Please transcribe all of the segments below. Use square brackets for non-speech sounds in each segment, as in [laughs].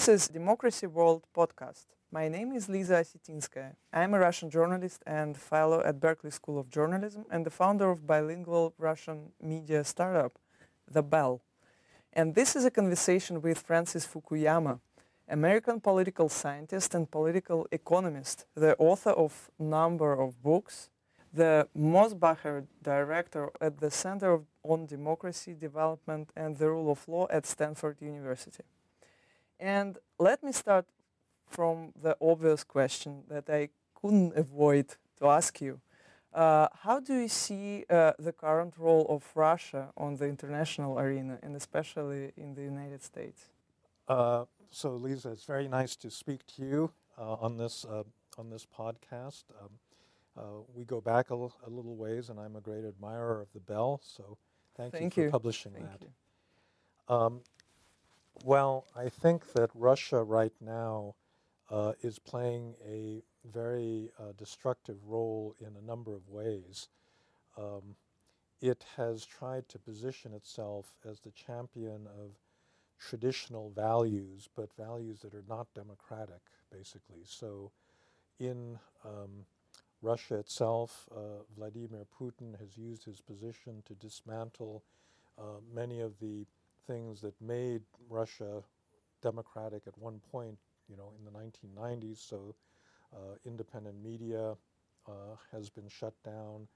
This is Democracy World podcast. My name is Liza Osetinskaya. I'm a Russian journalist and fellow at Berkeley School of Journalism and the founder of bilingual Russian media startup, The Bell. And this is a conversation with Francis Fukuyama, American political scientist and political economist, the author of number of books, the Mosbacher director at the Center on Democracy, Development and the Rule of Law at Stanford University. And let me start from the obvious question that I couldn't avoid to ask you. Uh, how do you see uh, the current role of Russia on the international arena and especially in the United States? Uh, so, Lisa, it's very nice to speak to you uh, on this uh, on this podcast. Um, uh, we go back a, l- a little ways, and I'm a great admirer of the Bell. So, thank, Thank you for you. publishing Thank that. you. Um, well, I think that Russia right now uh, is playing a very uh, destructive role in a number of ways. Um, it has tried to position itself as the champion of traditional values, but values that are not democratic, basically. So, in um, Russia itself, uh, Vladimir Putin has used his position to dismantle uh, many of the things that made Russia democratic at one point, you know, in the 1990s. So, uh, independent media uh, has been shut down.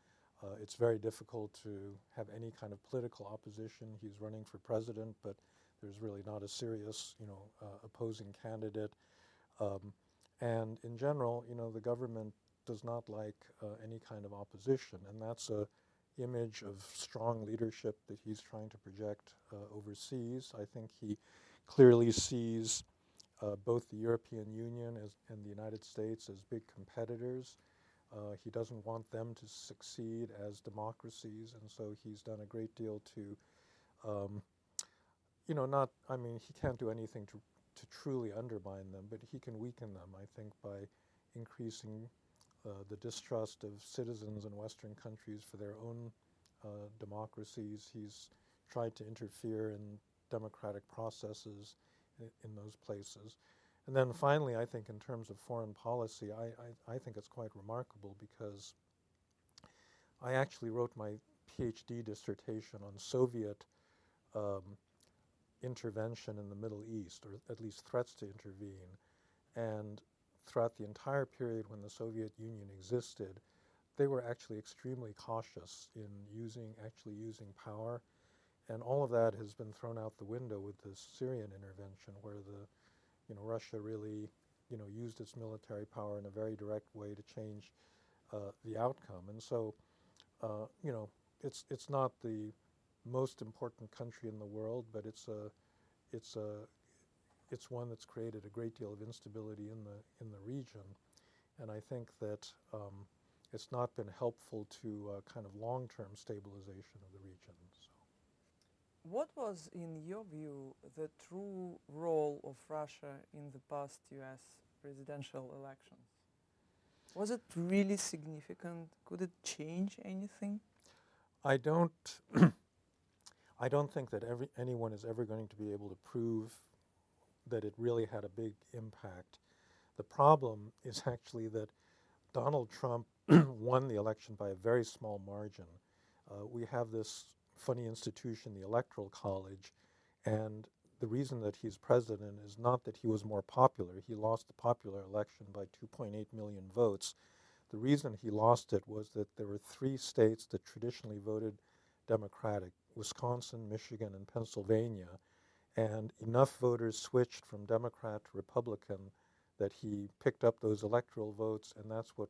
Uh, it's very difficult to have any kind of political opposition. He's running for president, but there's really not a serious, you know, uh, opposing candidate. Um, and in general, you know, the government does not like uh, any kind of opposition, and that's a image of strong leadership that he's trying to project uh, overseas. I think he clearly sees uh, both the European Union as, and the United States as big competitors. Uh, he doesn't want them to succeed as democracies, and so he's done a great deal to, um, you know, not, I mean, he can't do anything to, to truly undermine them, but he can weaken them, I think, by increasing the distrust of citizens in Western countries for their own uh, democracies. He's tried to interfere in democratic processes in, in, those places. And then finally, I think in terms of foreign policy, I, I, I think it's quite remarkable because I actually wrote my PhD dissertation on Soviet um, intervention in the Middle East, or at least threats to intervene. And throughout the entire period when the Soviet Union existed, they were actually extremely cautious in using, actually using power. And all of that has been thrown out the window with the Syrian intervention, where the, you know, Russia really, you know, used its military power in a very direct way to change uh, the outcome. And so, uh, you know, it's it's not the most important country in the world, but it's a, it's a, it's one that's created a great deal of instability in the in the region, and I think that um, it's not been helpful to uh, kind of long-term stabilization of the region. So. What was, in your view, the true role of Russia in the past U.S. presidential elections? Was it really significant? Could it change anything? I don't. [clears throat] I don't think that every, anyone is ever going to be able to prove that it really had a big impact. The problem [laughs] is actually that Donald Trump [clears throat] won the election by a very small margin. Uh, we have this funny institution, the Electoral College, and the reason that he's president is not that he was more popular. He lost the popular election by 2.8 million votes. The reason he lost it was that there were three states that traditionally voted Democratic Wisconsin, Michigan, and Pennsylvania and enough voters switched from Democrat to Republican that he picked up those electoral votes, and that's what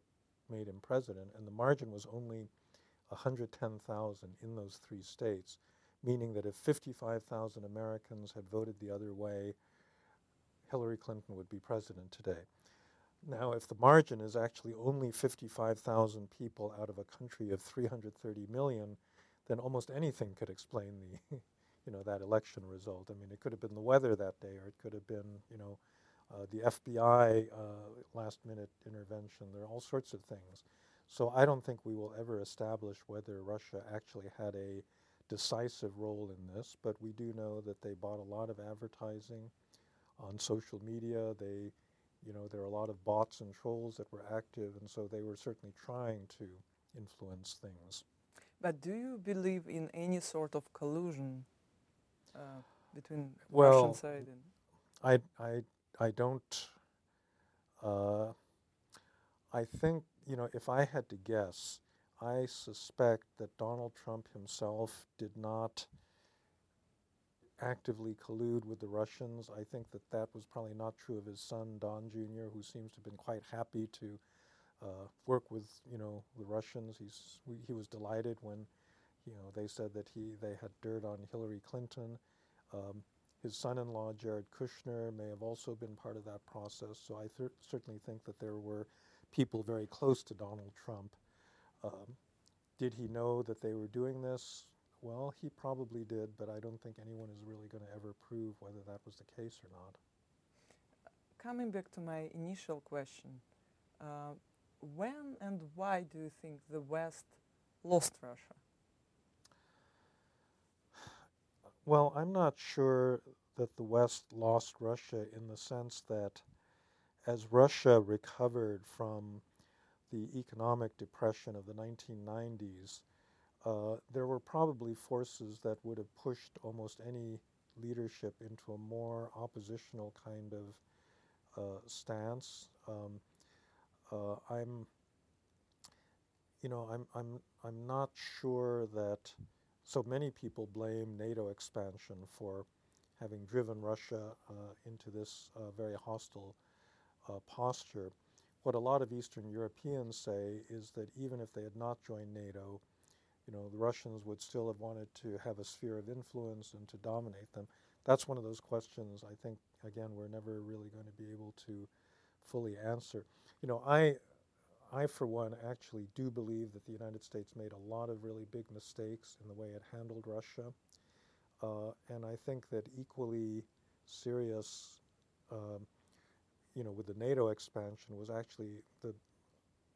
made him president. And the margin was only 110,000 in those three states, meaning that if 55,000 Americans had voted the other way, Hillary Clinton would be president today. Now, if the margin is actually only 55,000 people out of a country of 330 million, then almost anything could explain the [laughs] you know, that election result. I mean, it could have been the weather that day, or it could have been, you know, uh, the FBI uh, last-minute intervention. There are all sorts of things. So I don't think we will ever establish whether Russia actually had a decisive role in this, but we do know that they bought a lot of advertising on social media. They, you know, there are a lot of bots and trolls that were active, and so they were certainly trying to influence things. But do you believe in any sort of collusion uh, between well, Russian side and? I I I don't. Uh, I think you know if I had to guess, I suspect that Donald Trump himself did not actively collude with the Russians. I think that that was probably not true of his son Don Jr., who seems to have been quite happy to uh, work with you know the Russians. He's he was delighted when you know they said that he they had dirt on Hillary Clinton. Um, his son-in-law Jared Kushner may have also been part of that process. So I th- certainly think that there were people very close to Donald Trump. Um, did he know that they were doing this? Well, he probably did, but I don't think anyone is really going to ever prove whether that was the case or not. Coming back to my initial question, uh, when and why do you think the West lost Russia? Well, I'm not sure that the West lost Russia in the sense that as Russia recovered from the economic depression of the 1990s, uh, there were probably forces that would have pushed almost any leadership into a more oppositional kind of uh, stance. Um, uh, I'm, you know, I'm, I'm, I'm not sure that so many people blame NATO expansion for having driven Russia uh, into this uh, very hostile uh, posture. What a lot of Eastern Europeans say is that even if they had not joined NATO, you know, the Russians would still have wanted to have a sphere of influence and to dominate them. That's one of those questions I think, again, we're never really going to be able to fully answer. You know, I, I for one, actually do believe that the United States made a lot of really big mistakes in the way it handled Russia. Uh, and I think that equally serious, um, you know, with the NATO expansion was actually the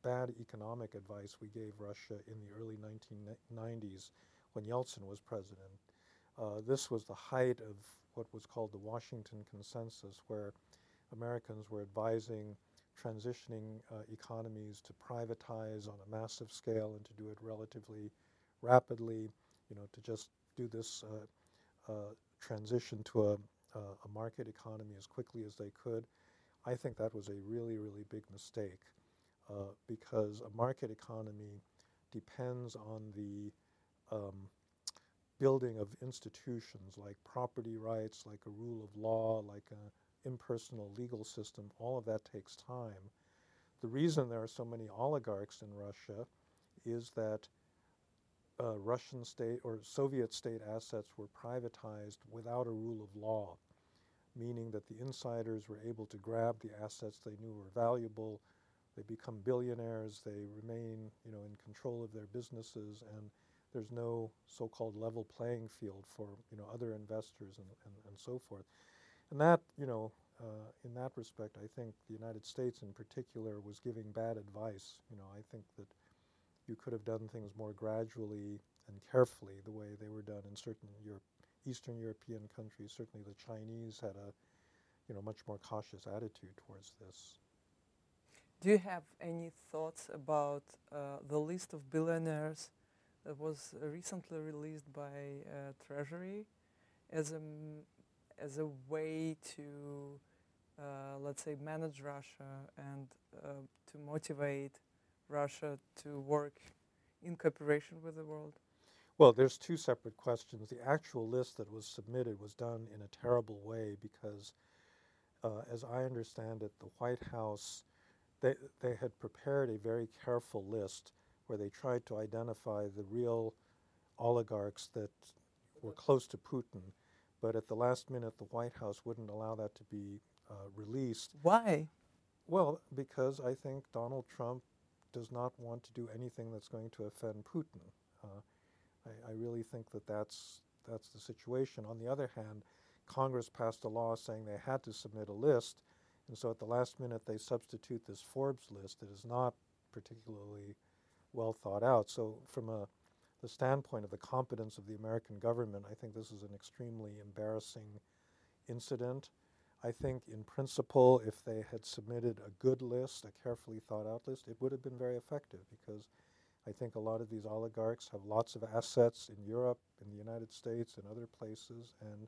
bad economic advice we gave Russia in the early 1990s when Yeltsin was president. Uh, this was the height of what was called the Washington Consensus, where Americans were advising transitioning uh, economies to privatize on a massive scale and to do it relatively rapidly, you know, to just do this uh, uh transition to a, a market economy as quickly as they could. I think that was a really, really big mistake. Uh, because a market economy depends on the um, building of institutions like property rights, like a rule of law, like an impersonal legal system. All of that takes time. The reason there are so many oligarchs in Russia is that uh, Russian state or Soviet state assets were privatized without a rule of law, meaning that the insiders were able to grab the assets they knew were valuable they become billionaires. They remain, you know, in control of their businesses, and there's no so-called level playing field for, you know, other investors and, and, and so forth. And that, you know, uh, in that respect, I think the United States in particular was giving bad advice. You know, I think that you could have done things more gradually and carefully the way they were done in certain Europe, Eastern European countries. Certainly the Chinese had a, you know, much more cautious attitude towards this. Do you have any thoughts about uh, the list of billionaires that was recently released by uh, Treasury as a as a way to uh, let's say manage Russia and uh, to motivate Russia to work in cooperation with the world? Well, there's two separate questions. The actual list that was submitted was done in a terrible way because, uh, as I understand it, the White House they, they had prepared a very careful list where they tried to identify the real oligarchs that were close to Putin. But at the last minute, the White House wouldn't allow that to be uh, released. Why? Well, because I think Donald Trump does not want to do anything that's going to offend Putin. Uh, I, I, really think that that's, that's the situation. On the other hand, Congress passed a law saying they had to submit a list, and so at the last minute, they substitute this Forbes list that is not particularly well thought out. So, from a, the standpoint of the competence of the American government, I think this is an extremely embarrassing incident. I think, in principle, if they had submitted a good list, a carefully thought out list, it would have been very effective because I think a lot of these oligarchs have lots of assets in Europe, in the United States, and other places, and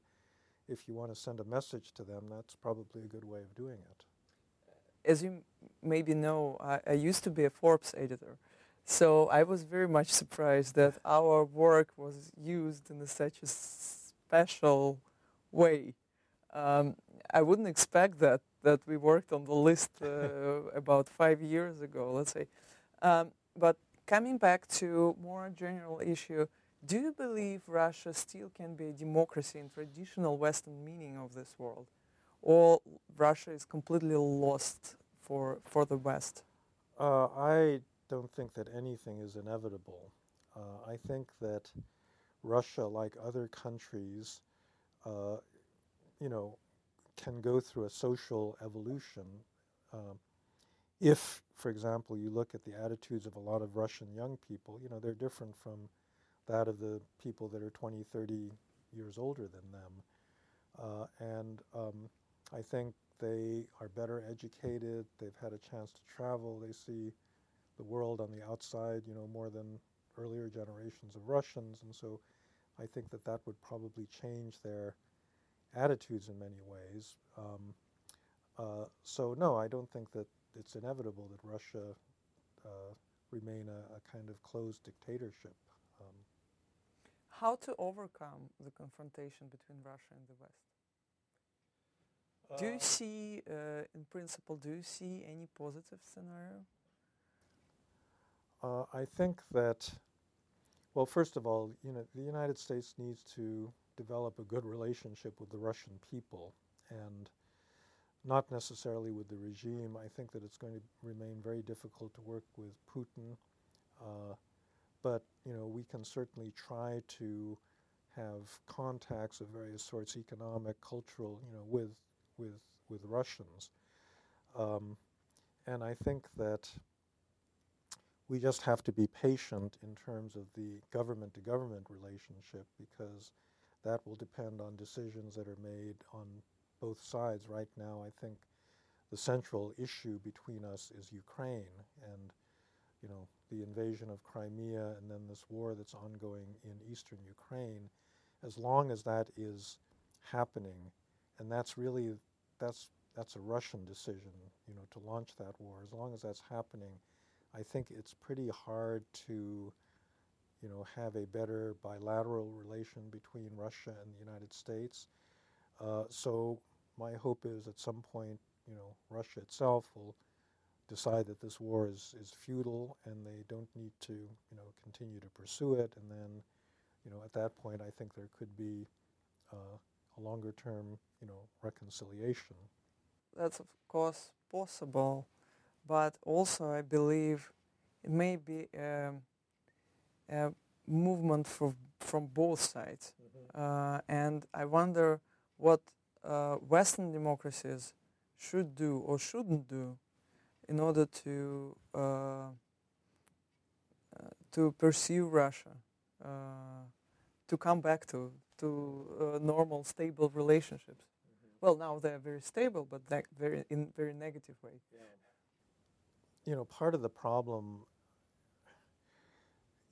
if you want to send a message to them, that's probably a good way of doing it. As you maybe know, I, I used to be a Forbes editor. So I was very much surprised that our work was used in such a special way. Um, I wouldn't expect that that we worked on the list uh, [laughs] about five years ago, let's say. Um, but coming back to more general issue, do you believe Russia still can be a democracy in traditional Western meaning of this world, or Russia is completely lost for for the West? Uh, I don't think that anything is inevitable. Uh, I think that Russia, like other countries, uh, you know, can go through a social evolution. Um, if, for example, you look at the attitudes of a lot of Russian young people, you know, they're different from that of the people that are 20, 30 years older than them. Uh, and um, I think they are better educated, they've had a chance to travel, they see the world on the outside, you know, more than earlier generations of Russians. And so I think that that would probably change their attitudes in many ways. Um, uh, so no, I don't think that it's inevitable that Russia uh, remain a, a, kind of closed dictatorship. Um, How to overcome the confrontation between Russia and the West? Uh, do you uh, see, uh, in principle, do you see any positive scenario? Uh, I think that, well, first of all, you know, the United States needs to develop a good relationship with the Russian people and not necessarily with the regime. I think that it's going to remain very difficult to work with Putin. Uh, but, you know, we can certainly try to have contacts of various sorts, economic, cultural, you know, with, with, with Russians. Um, and I think that we just have to be patient in terms of the government to government relationship because that will depend on decisions that are made on both sides. Right now, I think the central issue between us is Ukraine and you know the invasion of Crimea and then this war that's ongoing in eastern Ukraine. As long as that is happening, and that's really that's that's a Russian decision, you know, to launch that war. As long as that's happening, I think it's pretty hard to you know, have a better bilateral relation between Russia and the United States. Uh, so my hope is at some point, you know, Russia itself will decide that this war is, is futile and they don't need to, you know, continue to pursue it. And then, you know, at that point, I think there could be uh, a longer term, you know, reconciliation. That's of course possible, but also I believe it may be um, uh, movement from from both sides, mm-hmm. uh, and I wonder what uh, Western democracies should do or shouldn't do in order to uh, uh, to pursue Russia, uh, to come back to to normal, stable relationships. Mm-hmm. Well, now they're very stable, but ne- very in very negative way. Yeah. You know, part of the problem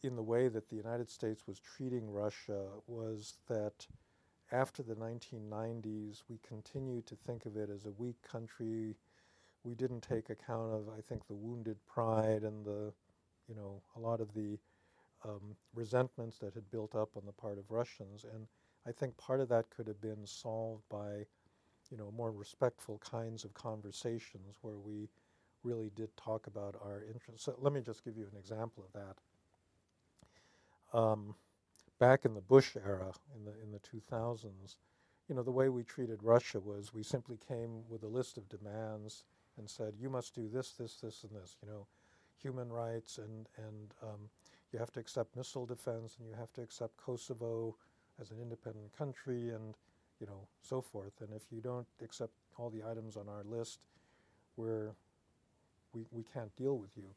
in the way that the United States was treating Russia was that after the 1990s, we continued to think of it as a weak country. We didn't take account of, I think, the wounded pride and the, you know, a lot of the um, resentments that had built up on the part of Russians. And I think part of that could have been solved by, you know, more respectful kinds of conversations where we really did talk about our interests. So let me just give you an example of that um, back in the Bush era, in the in the 2000s, you know, the way we treated Russia was we simply came with a list of demands and said, you must do this, this, this, and this. You know, human rights and and um, you have to accept missile defense and you have to accept Kosovo as an independent country and you know so forth. And if you don't accept all the items on our list, we're we, we can't deal with you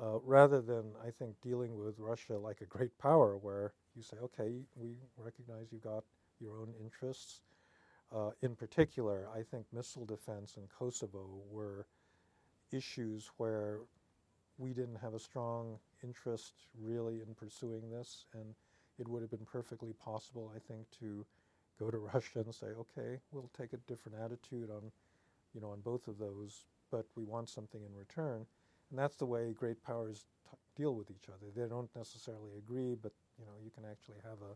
uh, rather than, I think, dealing with Russia like a great power where you say, okay, we recognize you've got your own interests. Uh, in particular, I think missile defense in Kosovo were issues where we didn't have a strong interest really in pursuing this, and it would have been perfectly possible, I think, to go to [laughs] Russia and say, okay, we'll take a different attitude on, you know, on both of those, but we want something in return. And that's the way great powers deal with each other. They don't necessarily agree, but you know, you can actually have a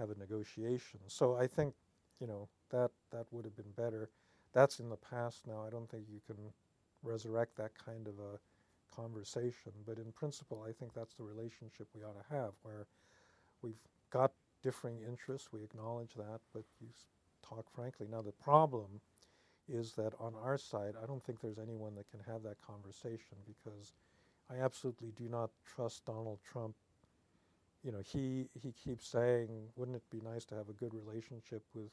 have a negotiation. So I think, you know, that that would have been better. That's in the past now. I don't think you can resurrect that kind of a conversation. But in principle, I think that's the relationship we ought to have, where we've got differing interests. We acknowledge that, but you talk frankly. Now the problem is that on our side, I don't think there's anyone that can have that conversation because I absolutely do not trust Donald Trump. You know, he, he keeps saying, wouldn't it be nice to have a good relationship with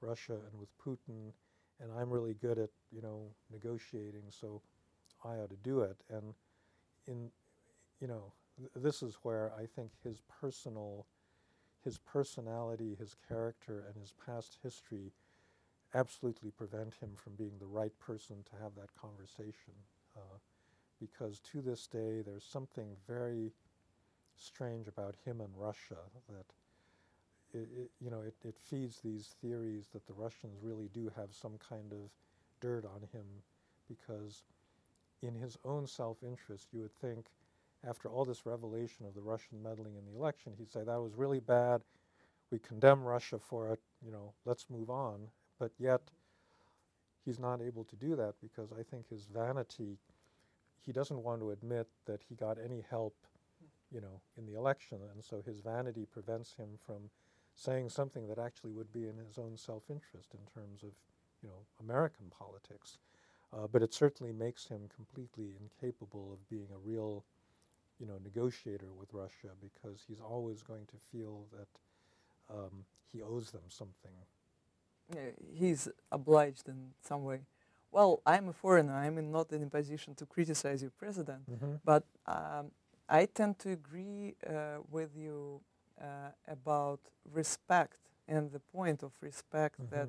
Russia and with Putin? And I'm really good at, you know, negotiating, so I ought to do it. And in, you know, th- this is where I think his personal, his personality, his character, and his past history absolutely prevent him from being the right person to have that conversation. Uh, because to this day, there's something very strange about him and Russia that, it, it, you know, it, it feeds these theories that the Russians really do have some kind of dirt on him because in his own self-interest, you would think after all this revelation of the Russian meddling in the election, he'd say that was really bad. We condemn Russia for it. You know, let's move on. But yet, he's not able to do that because I think his vanity he doesn't want to admit that he got any help, you know, in the election, and so his vanity prevents him from saying something that actually would be in his own self-interest in terms of, you know, American politics. Uh, but it certainly makes him completely incapable of being a real, you know, negotiator with Russia because he's always going to feel that um, he owes them something. He's obliged in some way well, I'm a foreigner. I'm not in a position to criticize your president, mm-hmm. but um, I tend to agree uh, with you uh, about respect and the point of respect mm-hmm. that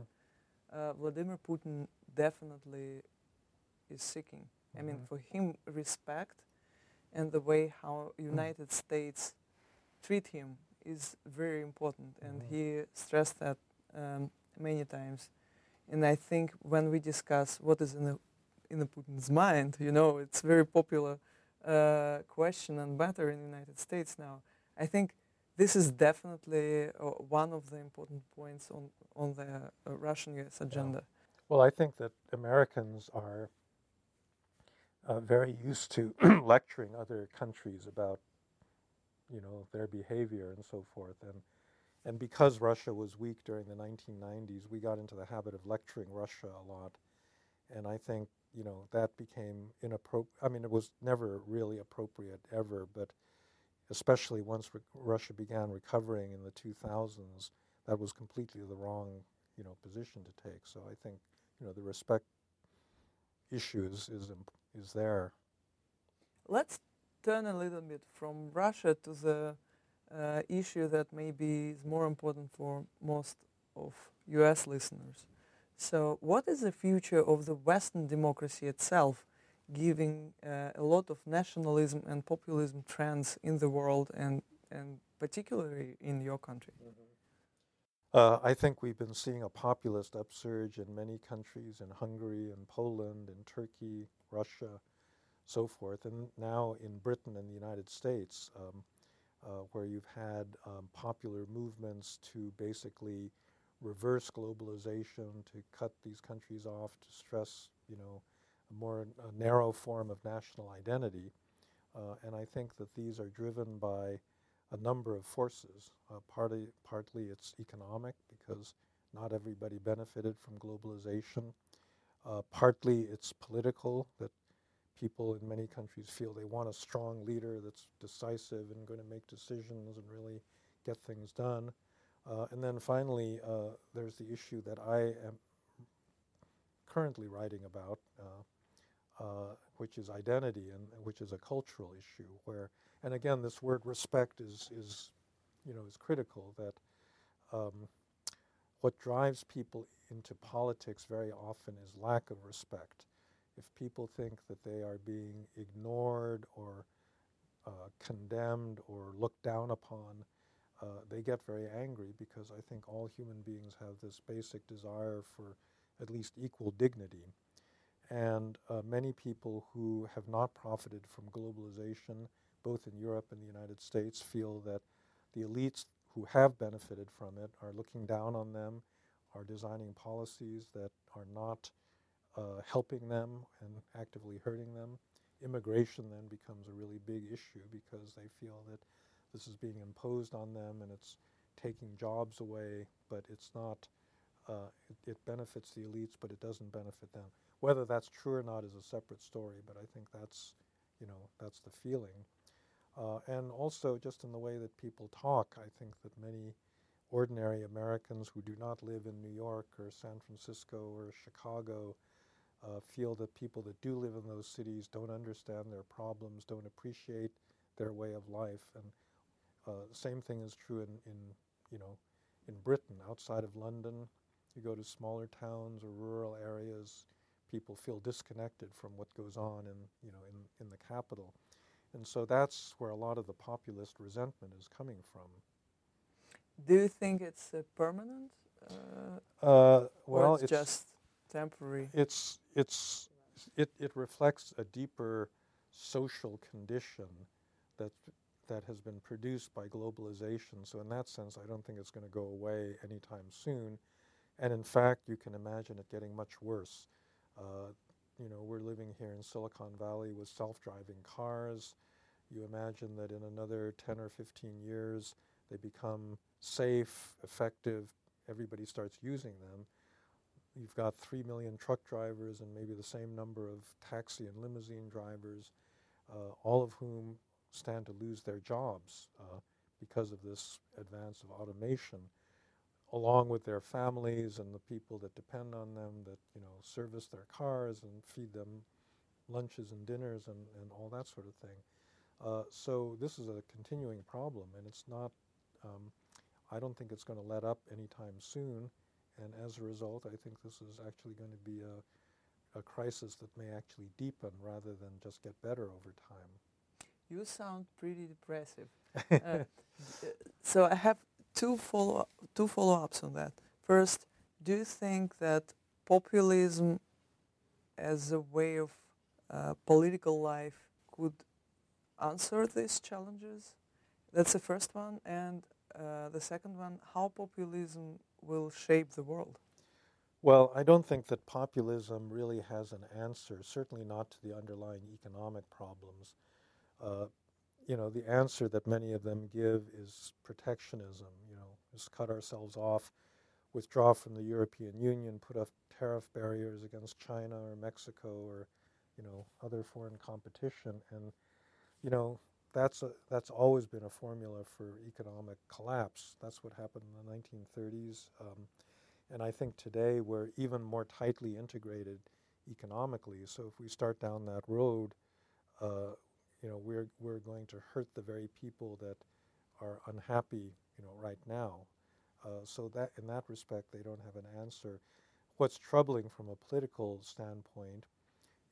uh, Vladimir Putin definitely is seeking. Mm-hmm. I mean, mm-hmm. for him, respect and the way how mm. United States treat him is very important, and mm-hmm. he stressed that um, many times. And I think when we discuss what is in the, in a Putin's mind, you know, it's very popular uh, question and matter in the United States now. I think this is definitely uh, one of the important points on, on the uh, Russian-US agenda. Yeah. Well, I think that Americans are uh, very used to [clears throat] lecturing other countries about, you know, their behavior and so forth. And and because Russia was weak during the 1990s, we got into the habit of lecturing Russia a lot. And I think, you know, that became inappropriate. I mean, it was never really appropriate ever, but especially once re- Russia began recovering in the 2000s, that was completely the wrong, you know, position to take. So I think, you know, the respect issues is, is, is there. Let's turn a little bit from Russia to the uh, issue that maybe is more important for most of US listeners. So, what is the future of the Western democracy itself, giving uh, a lot of nationalism and populism trends in the world and, and particularly in your country? Mm-hmm. Uh, I think we've been seeing a populist upsurge in many countries, in Hungary, in Poland, in Turkey, Russia, so forth, and now in Britain and the United States. Um, uh, where you've had um, popular movements to basically reverse globalization, to cut these countries off, to stress, you know, a more a narrow form of national identity. Uh, and I think that these are driven by a number of forces. Uh, partly, partly it's economic because not everybody benefited from globalization. Uh, partly it's political, that people in many countries feel they want a strong leader that's decisive and going to make decisions and really get things done. Uh, and then finally, uh, there's the issue that I am currently writing about, uh, uh which is identity and which is a cultural issue. Where, and again, this word respect is is, you know, is critical. That um, what drives people into politics very often is lack of respect. If people think that they are being ignored or uh, condemned or looked down upon, uh, they get very angry because I think all human beings have this basic desire for at least equal dignity. And uh, many people who have not profited from globalization, both in Europe and the United States, feel that the elites who have benefited from it are looking down on them, are designing policies that are not uh, helping them and actively hurting them. Immigration then becomes a really big issue because they feel that this is being imposed on them and it's taking jobs away, but it's not, uh, it, it, benefits the elites, but it doesn't benefit them. Whether that's true or not is a separate story, but I think that's, you know, that's the feeling. Uh, and also just in the way that people talk, I think that many ordinary Americans who do not live in New York or San Francisco or Chicago uh, feel that people that do live in those cities don't understand their problems, don't appreciate their way of life. And uh, same thing is true in, in, you know, in Britain. Outside of London, you go to smaller towns or rural areas, people feel disconnected from what goes on in, you know, in, in the capital. And so that's where a lot of the populist resentment is coming from. Do you think it's uh, permanent? Uh, uh well, it's, it's, just temporary. It's it's it it reflects a deeper social condition that that has been produced by globalization. So in that sense, I don't think it's going to go away anytime soon. And in fact, you can imagine it getting much worse. Uh, you know, we're living here in Silicon Valley with self-driving cars. You imagine that in another 10 or 15 years, they become safe, effective, everybody starts using them. You've got 3 million truck drivers and maybe the same number of taxi and limousine drivers, uh, all of whom stand to lose their jobs uh, because of this advance of automation, along with their families and the people that depend on them, that you know service their cars and feed them lunches and dinners and, and all that sort of thing. Uh, so this is a continuing problem, and it's not. Um, I don't think it's going to let up anytime soon, and as a result, I think this is actually going to be a, a crisis that may actually deepen rather than just get better over time. You sound pretty depressive. [laughs] uh, so I have two follow two follow ups on that. First, do you think that populism as a way of uh, political life could answer these challenges? That's the first one. And uh, the second one, how populism will shape the world? Well, I don't think that populism really has an answer, certainly not to the underlying economic problems. Uh, you know, the answer that many of them give is protectionism, you know, just cut ourselves off, withdraw from the European Union, put up tariff barriers against China or Mexico or, you know, other foreign competition. And, you know, that's, a, that's always been a formula for economic collapse. That's what happened in the 1930s. Um, and I think today we're even more tightly integrated economically. So if we start down that road, uh, you know, we're, we're going to hurt the very people that are unhappy, you know, right now. Uh, so that in that respect, they don't have an answer. What's troubling from a political standpoint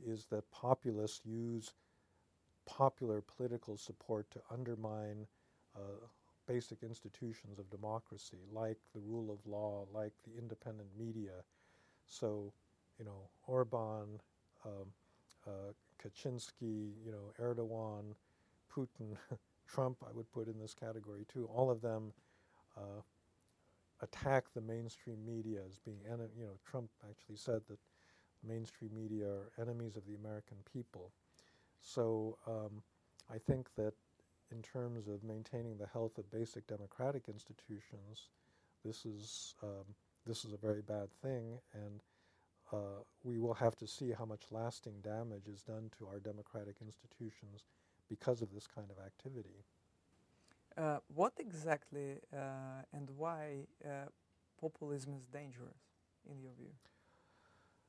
is that populists use popular political support to undermine uh, basic institutions of democracy, like the rule of law, like the independent media. So, you know, Orban, um, uh, Kaczynski, you know, Erdogan, Putin, [laughs] Trump, I would put in this category too. All of them uh, attack the mainstream media as being, you know, Trump actually said that mainstream media are enemies of the American people. So um, I think that in terms of maintaining the health of basic democratic institutions, this is um, this is a very bad thing, and uh, we will have to see how much lasting damage is done to our democratic institutions because of this kind of activity. Uh, what exactly uh, and why uh, populism is dangerous, in your view?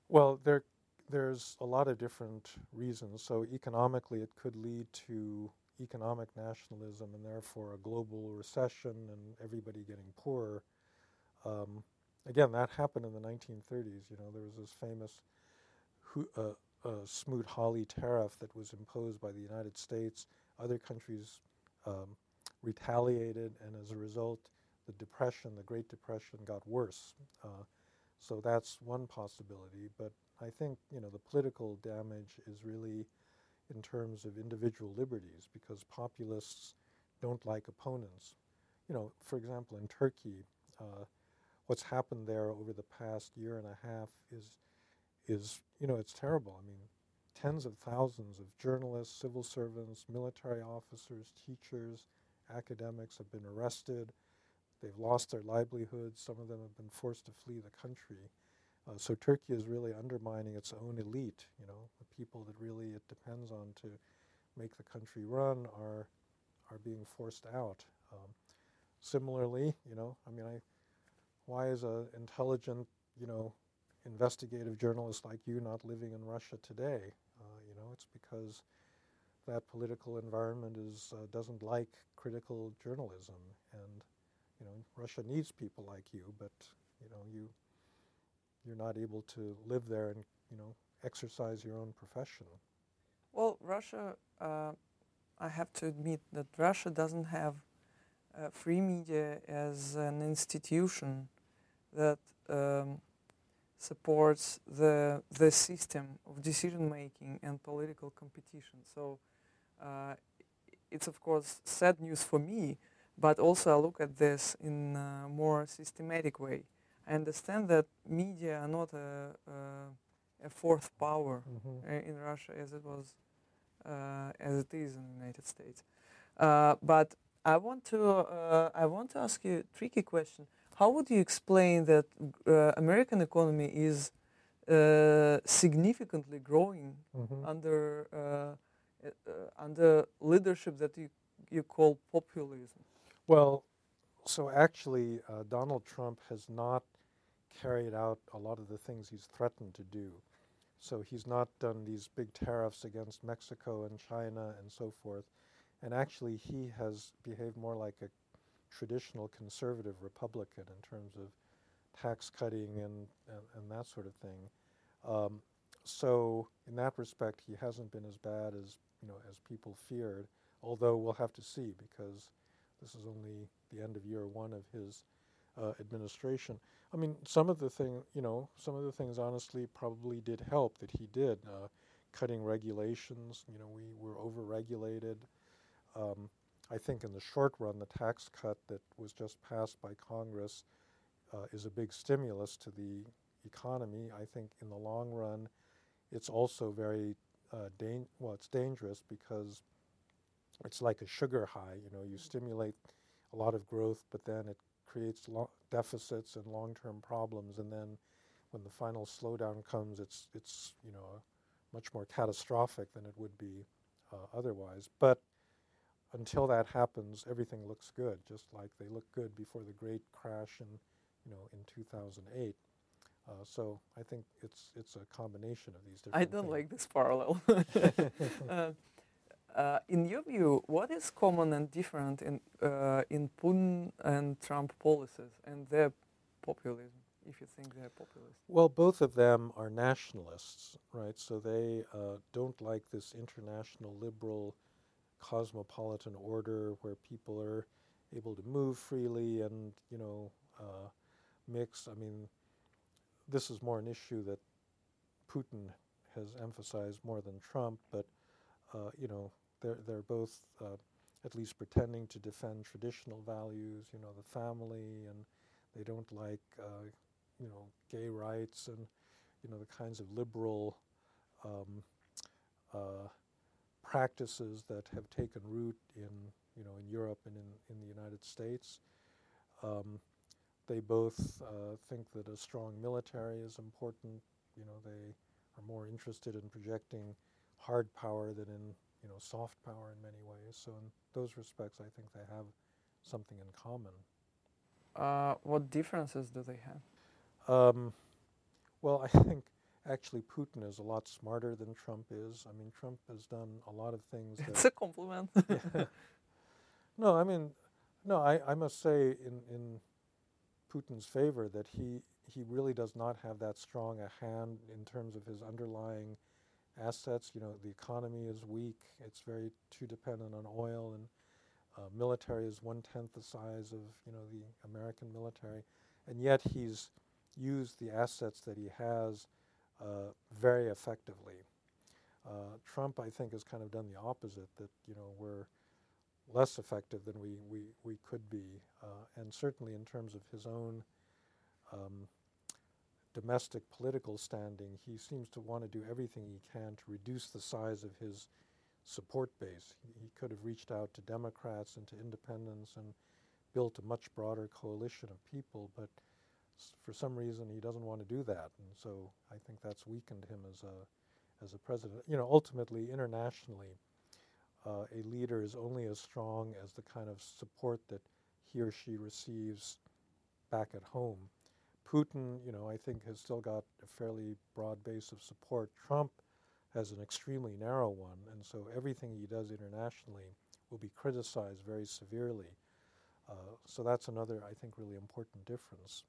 Well, there, there's a lot of different reasons. So, economically, it could lead to economic nationalism and therefore a global recession and everybody getting poorer. Um, again, that happened in the 1930s. You know, there was this famous uh, uh, Smoot-Hawley tariff that was imposed by the United States. Other countries um, retaliated, and as a result, the depression, the Great Depression, got worse. Uh, so that's one possibility. But I think you know the political damage is really in terms of individual liberties because populists don't like opponents. You know, for example, in Turkey, uh, what's happened there over the past year and a half is is you know it's terrible. I mean, tens of thousands of journalists, civil servants, military officers, teachers, academics have been arrested. They've lost their livelihoods. Some of them have been forced to flee the country. Uh, so Turkey is really undermining its own elite. You know, the people that really it depends on to make the country run are are being forced out. Um, similarly, you know, I mean, I, why is an intelligent, you know, investigative journalist like you not living in Russia today? Uh, you know, it's because that political environment is uh, doesn't like critical journalism, and you know, Russia needs people like you, but you know, you you're not able to live there and you know exercise your own profession. Well, Russia, uh, I have to admit that Russia doesn't have uh, free media as an institution that um, supports the the system of decision making and political competition. So uh, it's of course sad news for me, but also I look at this in a more systematic way. I understand that media are not a, a, a fourth power mm-hmm. in Russia as it was, uh, as it is in the United States. Uh, but I want to, uh, I want to ask you a tricky question. How would you explain that uh, American economy is uh, significantly growing mm-hmm. under under leadership that you you call populism? Well, so actually, uh, Donald Trump has not carried out a lot of the things he's threatened to do. So he's not done these big tariffs against Mexico and China and so forth. And actually, he has behaved more like a traditional conservative Republican in terms of tax cutting and, and, and that sort of thing. Um, so in that respect, he hasn't been as bad as you know as people feared. Although we'll have to see because this is only the end of year one of his uh, administration. I mean, some of the thing, you know, some of the things honestly probably did help that he did. Uh, cutting regulations, you know, we were overregulated. Um, I think in the short run, the tax cut that was just passed by Congress uh, is a big stimulus to the economy. I think in the long run, it's also very uh, well, it's dangerous because it's like a sugar high. You know, you stimulate a lot of growth, but then it creates lo- deficits and long-term problems. And then when the final slowdown comes, it's it's you know much more catastrophic than it would be uh, otherwise. But until that happens, everything looks good, just like they looked good before the great crash in you know in 2008. Uh, so I think it's it's a combination of these different. I don't things. like this parallel. [laughs] uh, uh, in your view, what is common and different in uh, in Putin and Trump policies and their populism? If you think they're populist. Well, both of them are nationalists, right? So they uh, don't like this international liberal cosmopolitan order where people are able to move freely and you know uh, mix. I mean, this is more an issue that Putin has emphasized more than Trump, but uh, you know they're they're both uh, at least pretending to defend traditional values, you know, the family, and they don't like uh, you know gay rights and you know the kinds of liberal um, uh, practices that have taken root in you know in Europe and in, in the United States. Um, they both uh, think that a strong military is important. You know, they are more interested in projecting hard power than in you know soft power in many ways. So in those respects, I think they have something in common. Uh, what differences do they have? Um, well, [laughs] I think actually Putin is a lot smarter than Trump is. I mean, Trump has done a lot of things. [laughs] It's a compliment. [laughs] yeah. No, I mean, no, I, I must say in, in Putin's favor that he he really does not have that strong a hand in terms of his underlying assets. You know, the economy is weak; it's very too dependent on oil, and uh, military is one tenth the size of you know the American military, and yet he's used the assets that he has uh, very effectively. Uh, Trump, I think, has kind of done the opposite. That you know we're less effective than we we, we could be, uh, and certainly in terms of his own um, domestic political standing, he seems to want to do everything he can to reduce the size of his support base. He, could have reached out to Democrats and to independents and built a much broader coalition of people, but for some reason he doesn't want to do that, and so I think that's weakened him as a as a president. You know, ultimately, internationally, uh, a leader is only as strong as the kind of support that he or she receives back at home. Putin, you know, I think has still got a fairly broad base of support. Trump has an extremely narrow one, and so everything he does internationally will be criticized very severely. Uh, so that's another, I think, really important difference.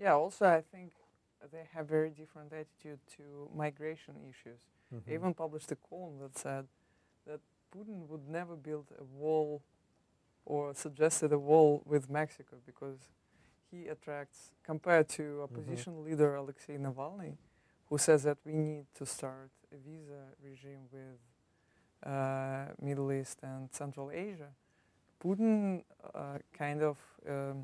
Yeah, also, I think they have very different attitude to migration issues. Mm-hmm. even published a column that said that Putin would never build a wall or suggested a wall with Mexico because he attracts, compared to mm-hmm. opposition mm-hmm. leader Alexei Navalny, who says that we need to start a visa regime with uh, Middle East and Central Asia. Putin uh, kind of um,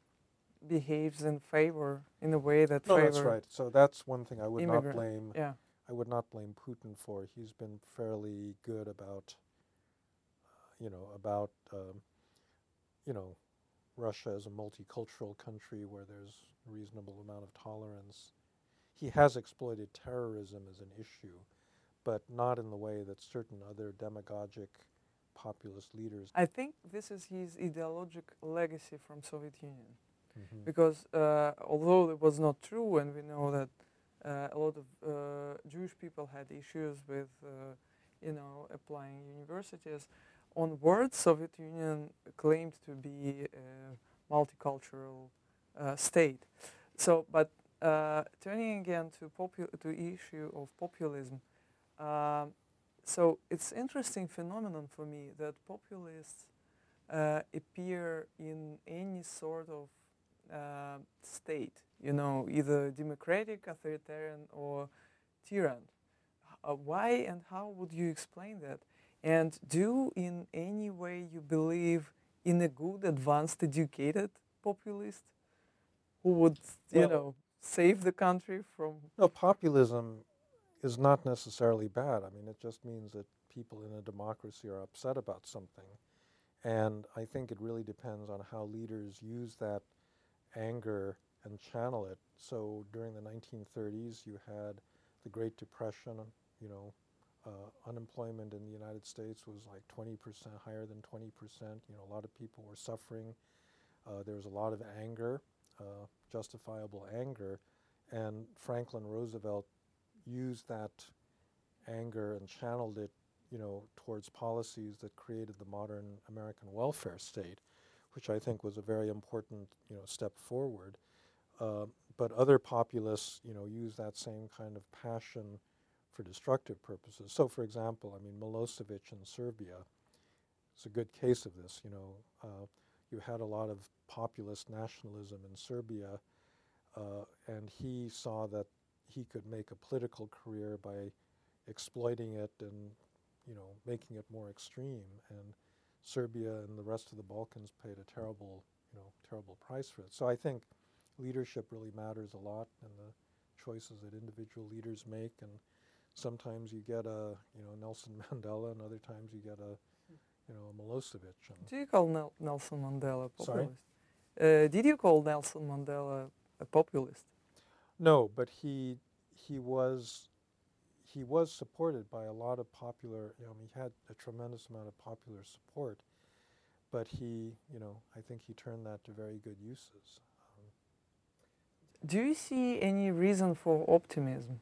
[coughs] behaves in favor in a way that no, that's right. So that's one thing I would immigrant. not blame. Yeah. I would not blame Putin for. He's been fairly good about, you know, about, um, you know, Russia as a multicultural country where there's a reasonable amount of tolerance. He has exploited terrorism as an issue, but not in the way that certain other demagogic populist leaders. I think this is his ideologic legacy from Soviet Union. Mm-hmm. Because uh, although it was not true, and we know that uh, a lot of uh, Jewish people had issues with, uh, you know, applying universities, on words, Soviet Union claimed to be a multicultural uh, state. So, but uh, turning again to popu- to issue of populism, um, so it's interesting phenomenon for me that populists appear in any sort of uh, state, you know, either democratic, authoritarian, or tyrant. Uh, why and how would you explain that? And do in any way you believe in a good, advanced, educated populist who would, you well, know, save the country from? No, populism is not necessarily bad. I mean, it just means that people in a democracy are upset about something. And I think it really depends on how leaders use that anger and channel it. So during the 1930s, you had the Great Depression, you know, uh, unemployment in the United States was like 20% higher than 20%. You know, a lot of people were suffering. Uh, there was a lot of anger, uh, justifiable anger, and Franklin Roosevelt used that anger and channeled it, you know, towards policies that created the modern American welfare state which I think was a very important you know step forward. Uh, but other populists, you know, use that same kind of passion for destructive purposes. So, for example, I mean, Milosevic in Serbia is a good case of this. You know, uh, you had a lot of populist nationalism in Serbia, uh, and he saw that he could make a political career by exploiting it and, you know, making it more extreme. And Serbia and the rest of the Balkans paid a terrible, you know, terrible price for it. So I think leadership really matters a lot, and the choices that individual leaders make. And sometimes you get a, you know, Nelson [laughs] Mandela, and other times you get a, you know, a Milosevic. Do you call Nel- Nelson Mandela a populist? Uh, did you call Nelson Mandela a populist? No, but he he was he was supported by a lot of popular, you know, he had a tremendous amount of popular support, but he, you know, I think he turned that to very good uses. Um, Do you see any reason for optimism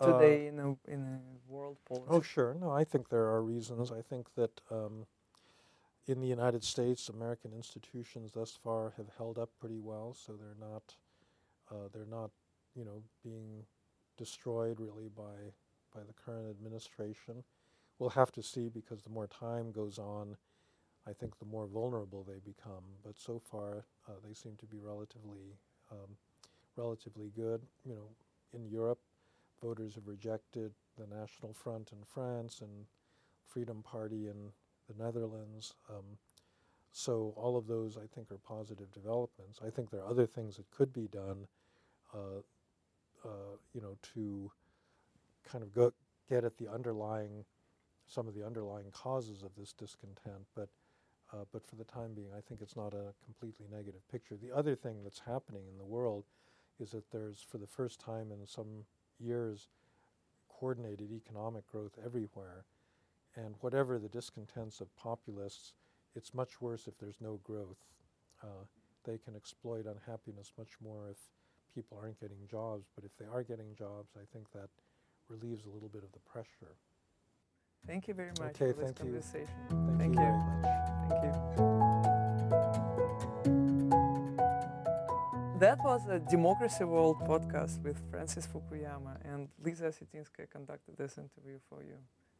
today uh, in a in a world politics? Oh, sure. No, I think there are reasons. I think that um, in the United States, American institutions thus far have held up pretty well, so they're not uh, they're not you know being destroyed really by by the current administration. We'll have to see because the more time goes on, I think the more vulnerable they become. But so far, uh, they seem to be relatively um, relatively good. You know, in Europe, voters have rejected the National Front in France and Freedom Party in the Netherlands. Um, so all of those, I think, are positive developments. I think there are other things that could be done, uh, uh, you know, to kind of go get at the underlying, some of the underlying causes of this discontent. But uh, but for the time being, I think it's not a completely negative picture. The other thing that's happening in the world is that there's, for the first time in some years, coordinated economic growth everywhere. And whatever the discontents of populists, it's much worse if there's no growth. Uh, they can exploit unhappiness much more if people aren't getting jobs, but if they are getting jobs, I think that relieves a little bit of the pressure. Thank you very much okay, for this thank you. conversation. Thank, Thank you, you. very much. Thank you. That was a Democracy World podcast with Francis Fukuyama, and Lisa Osetinskaya conducted this interview for you.